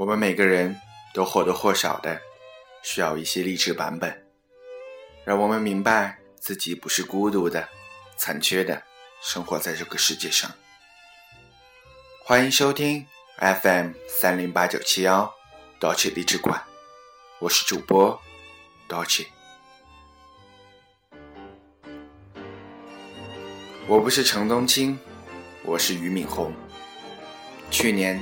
我们每个人都或多或少的需要一些励志版本，让我们明白自己不是孤独的、残缺的，生活在这个世界上。欢迎收听 FM 三零八九七幺 Dolce 励志馆，我是主播 Dolce。我不是程冬青，我是俞敏洪。去年。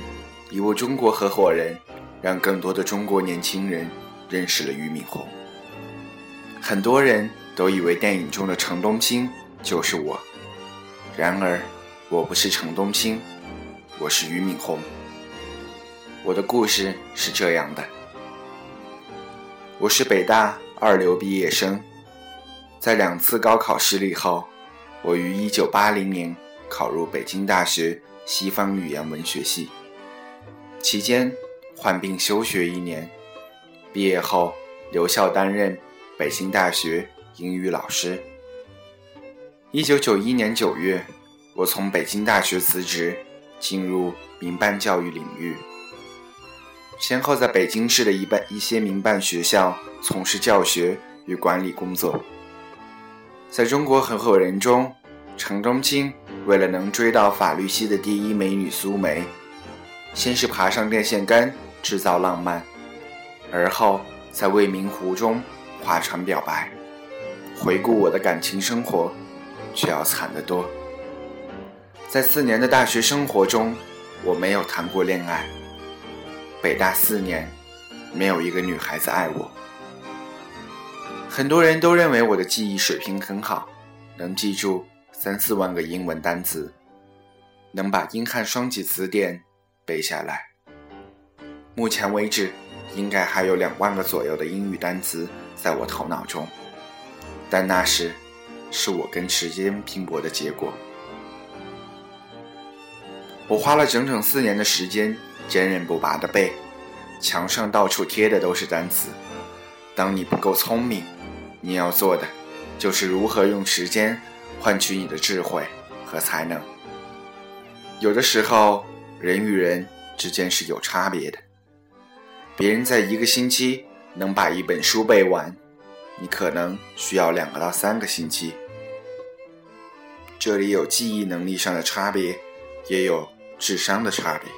一位中国合伙人，让更多的中国年轻人认识了俞敏洪。很多人都以为电影中的程冬青就是我，然而我不是程冬青，我是俞敏洪。我的故事是这样的：我是北大二流毕业生，在两次高考失利后，我于1980年考入北京大学西方语言文学系。期间患病休学一年，毕业后留校担任北京大学英语老师。一九九一年九月，我从北京大学辞职，进入民办教育领域，先后在北京市的一办一些民办学校从事教学与管理工作。在中国合伙人中，程冬青为了能追到法律系的第一美女苏梅。先是爬上电线杆制造浪漫，而后在未名湖中划船表白。回顾我的感情生活，却要惨得多。在四年的大学生活中，我没有谈过恋爱。北大四年，没有一个女孩子爱我。很多人都认为我的记忆水平很好，能记住三四万个英文单词，能把英汉双解词典。背下来。目前为止，应该还有两万个左右的英语单词在我头脑中，但那时是我跟时间拼搏的结果。我花了整整四年的时间，坚韧不拔的背，墙上到处贴的都是单词。当你不够聪明，你要做的就是如何用时间换取你的智慧和才能。有的时候。人与人之间是有差别的。别人在一个星期能把一本书背完，你可能需要两个到三个星期。这里有记忆能力上的差别，也有智商的差别。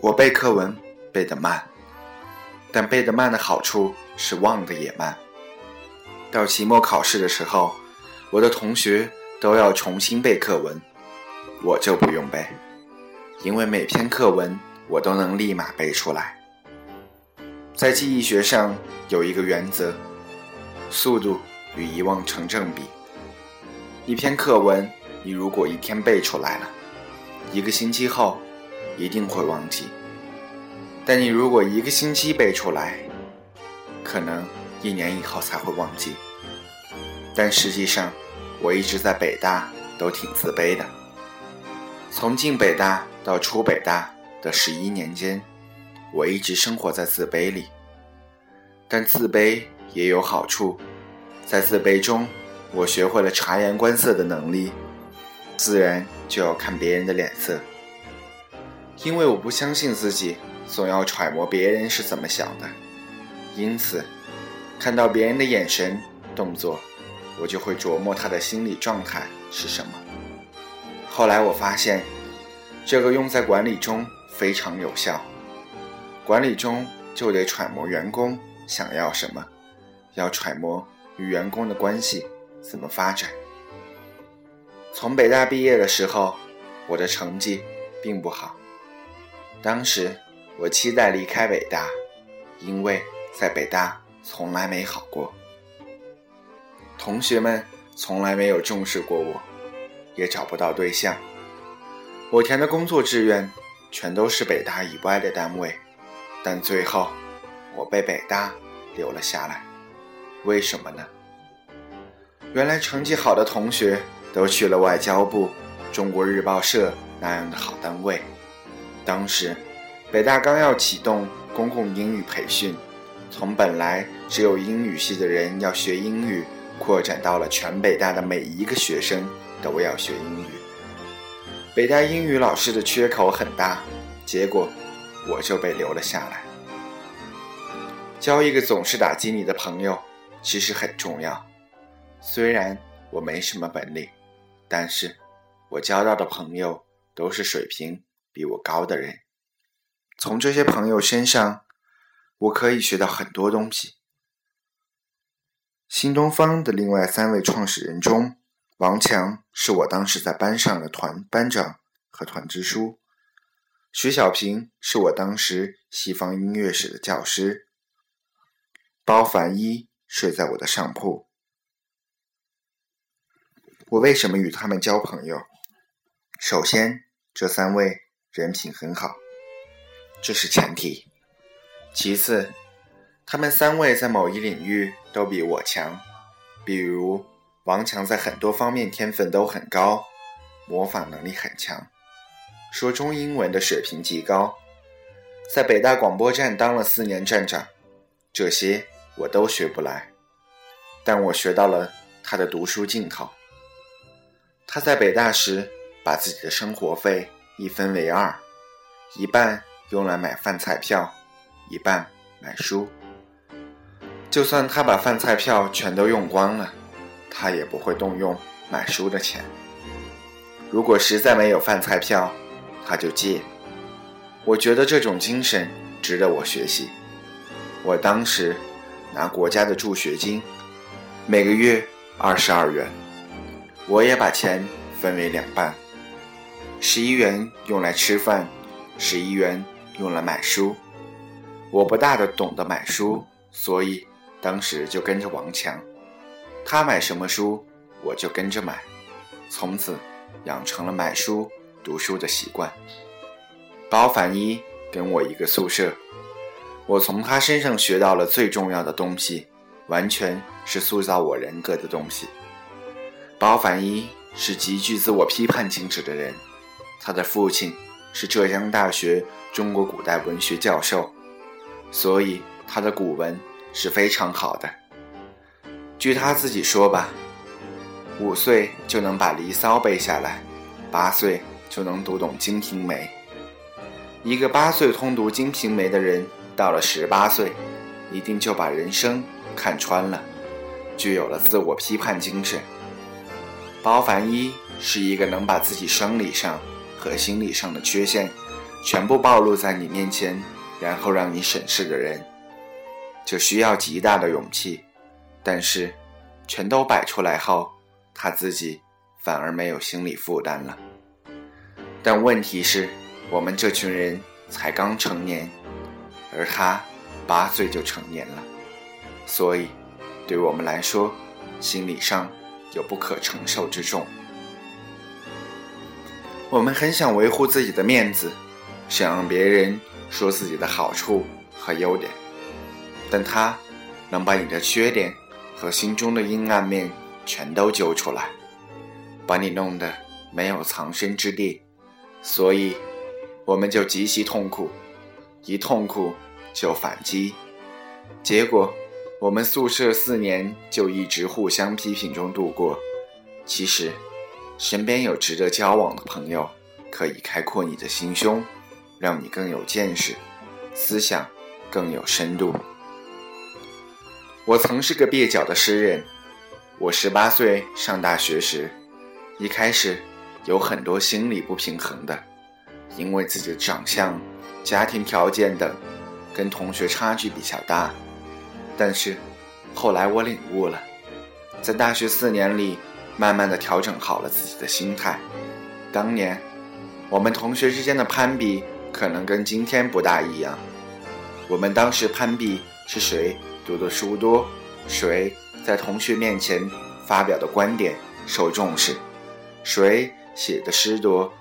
我背课文背得慢，但背得慢的好处是忘得也慢。到期末考试的时候，我的同学都要重新背课文，我就不用背。因为每篇课文我都能立马背出来。在记忆学上有一个原则：速度与遗忘成正比。一篇课文你如果一天背出来了，一个星期后一定会忘记；但你如果一个星期背出来，可能一年以后才会忘记。但实际上，我一直在北大都挺自卑的。从进北大到出北大的十一年间，我一直生活在自卑里。但自卑也有好处，在自卑中，我学会了察言观色的能力，自然就要看别人的脸色。因为我不相信自己，总要揣摩别人是怎么想的，因此，看到别人的眼神、动作，我就会琢磨他的心理状态是什么。后来我发现，这个用在管理中非常有效。管理中就得揣摩员工想要什么，要揣摩与员工的关系怎么发展。从北大毕业的时候，我的成绩并不好。当时我期待离开北大，因为在北大从来没好过，同学们从来没有重视过我。也找不到对象。我填的工作志愿全都是北大以外的单位，但最后我被北大留了下来。为什么呢？原来成绩好的同学都去了外交部、中国日报社那样的好单位。当时北大刚要启动公共英语培训，从本来只有英语系的人要学英语，扩展到了全北大的每一个学生。都要学英语。北大英语老师的缺口很大，结果我就被留了下来。交一个总是打击你的朋友，其实很重要。虽然我没什么本领，但是我交到的朋友都是水平比我高的人。从这些朋友身上，我可以学到很多东西。新东方的另外三位创始人中，王强是我当时在班上的团班长和团支书，徐小平是我当时西方音乐史的教师，包凡一睡在我的上铺。我为什么与他们交朋友？首先，这三位人品很好，这是前提。其次，他们三位在某一领域都比我强，比如王强在很多方面天分都很高，模仿能力很强，说中英文的水平极高，在北大广播站当了四年站长，这些我都学不来，但我学到了他的读书劲头。他在北大时把自己的生活费一分为二，一半用来买饭菜票，一半买书。就算他把饭菜票全都用光了，他也不会动用买书的钱。如果实在没有饭菜票，他就借。我觉得这种精神值得我学习。我当时拿国家的助学金，每个月二十二元，我也把钱分为两半，十一元用来吃饭，十一元用来买书。我不大的懂得买书，所以。当时就跟着王强，他买什么书，我就跟着买，从此养成了买书读书的习惯。包凡一跟我一个宿舍，我从他身上学到了最重要的东西，完全是塑造我人格的东西。包凡一是极具自我批判精神的人，他的父亲是浙江大学中国古代文学教授，所以他的古文。是非常好的。据他自己说吧，五岁就能把《离骚》背下来，八岁就能读懂《金瓶梅》。一个八岁通读《金瓶梅》的人，到了十八岁，一定就把人生看穿了，具有了自我批判精神。包凡一是一个能把自己生理上和心理上的缺陷全部暴露在你面前，然后让你审视的人。这需要极大的勇气，但是，全都摆出来后，他自己反而没有心理负担了。但问题是，我们这群人才刚成年，而他八岁就成年了，所以，对我们来说，心理上有不可承受之重。我们很想维护自己的面子，想让别人说自己的好处和优点。但他能把你的缺点和心中的阴暗面全都揪出来，把你弄得没有藏身之地，所以我们就极其痛苦，一痛苦就反击，结果我们宿舍四年就一直互相批评中度过。其实，身边有值得交往的朋友，可以开阔你的心胸，让你更有见识，思想更有深度。我曾是个蹩脚的诗人。我十八岁上大学时，一开始有很多心理不平衡的，因为自己的长相、家庭条件等跟同学差距比较大。但是后来我领悟了，在大学四年里，慢慢的调整好了自己的心态。当年我们同学之间的攀比，可能跟今天不大一样。我们当时攀比是谁？读的书多，谁在同学面前发表的观点受重视？谁写的诗多？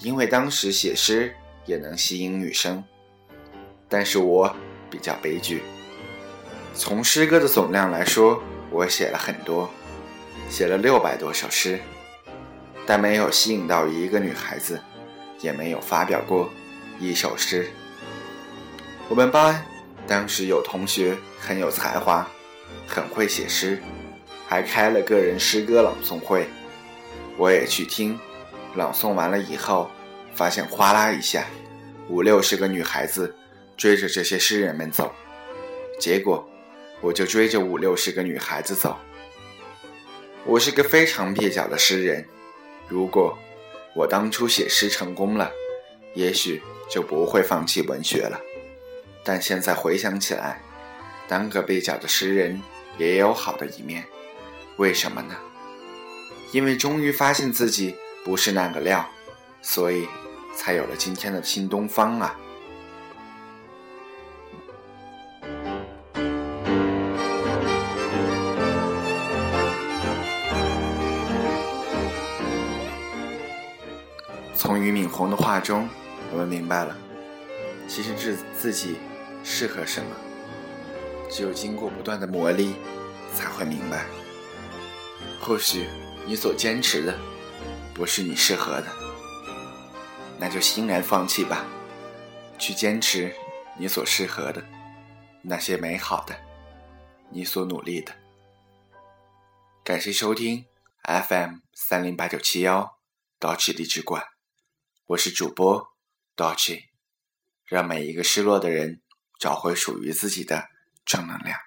因为当时写诗也能吸引女生。但是我比较悲剧。从诗歌的总量来说，我写了很多，写了六百多首诗，但没有吸引到一个女孩子，也没有发表过一首诗。我们班。当时有同学很有才华，很会写诗，还开了个人诗歌朗诵会，我也去听。朗诵完了以后，发现哗啦一下，五六十个女孩子追着这些诗人们走，结果我就追着五六十个女孩子走。我是个非常蹩脚的诗人，如果我当初写诗成功了，也许就不会放弃文学了。但现在回想起来，当个蹩脚的诗人也有好的一面，为什么呢？因为终于发现自己不是那个料，所以才有了今天的新东方啊！从俞敏洪的话中，我们明白了，其实自自己适合什么，只有经过不断的磨砺，才会明白。或许你所坚持的，不是你适合的，那就欣然放弃吧，去坚持你所适合的，那些美好的，你所努力的。感谢收听 FM 三零八九七幺刀持励志馆，我是主播 Dolce，让每一个失落的人找回属于自己的正能量。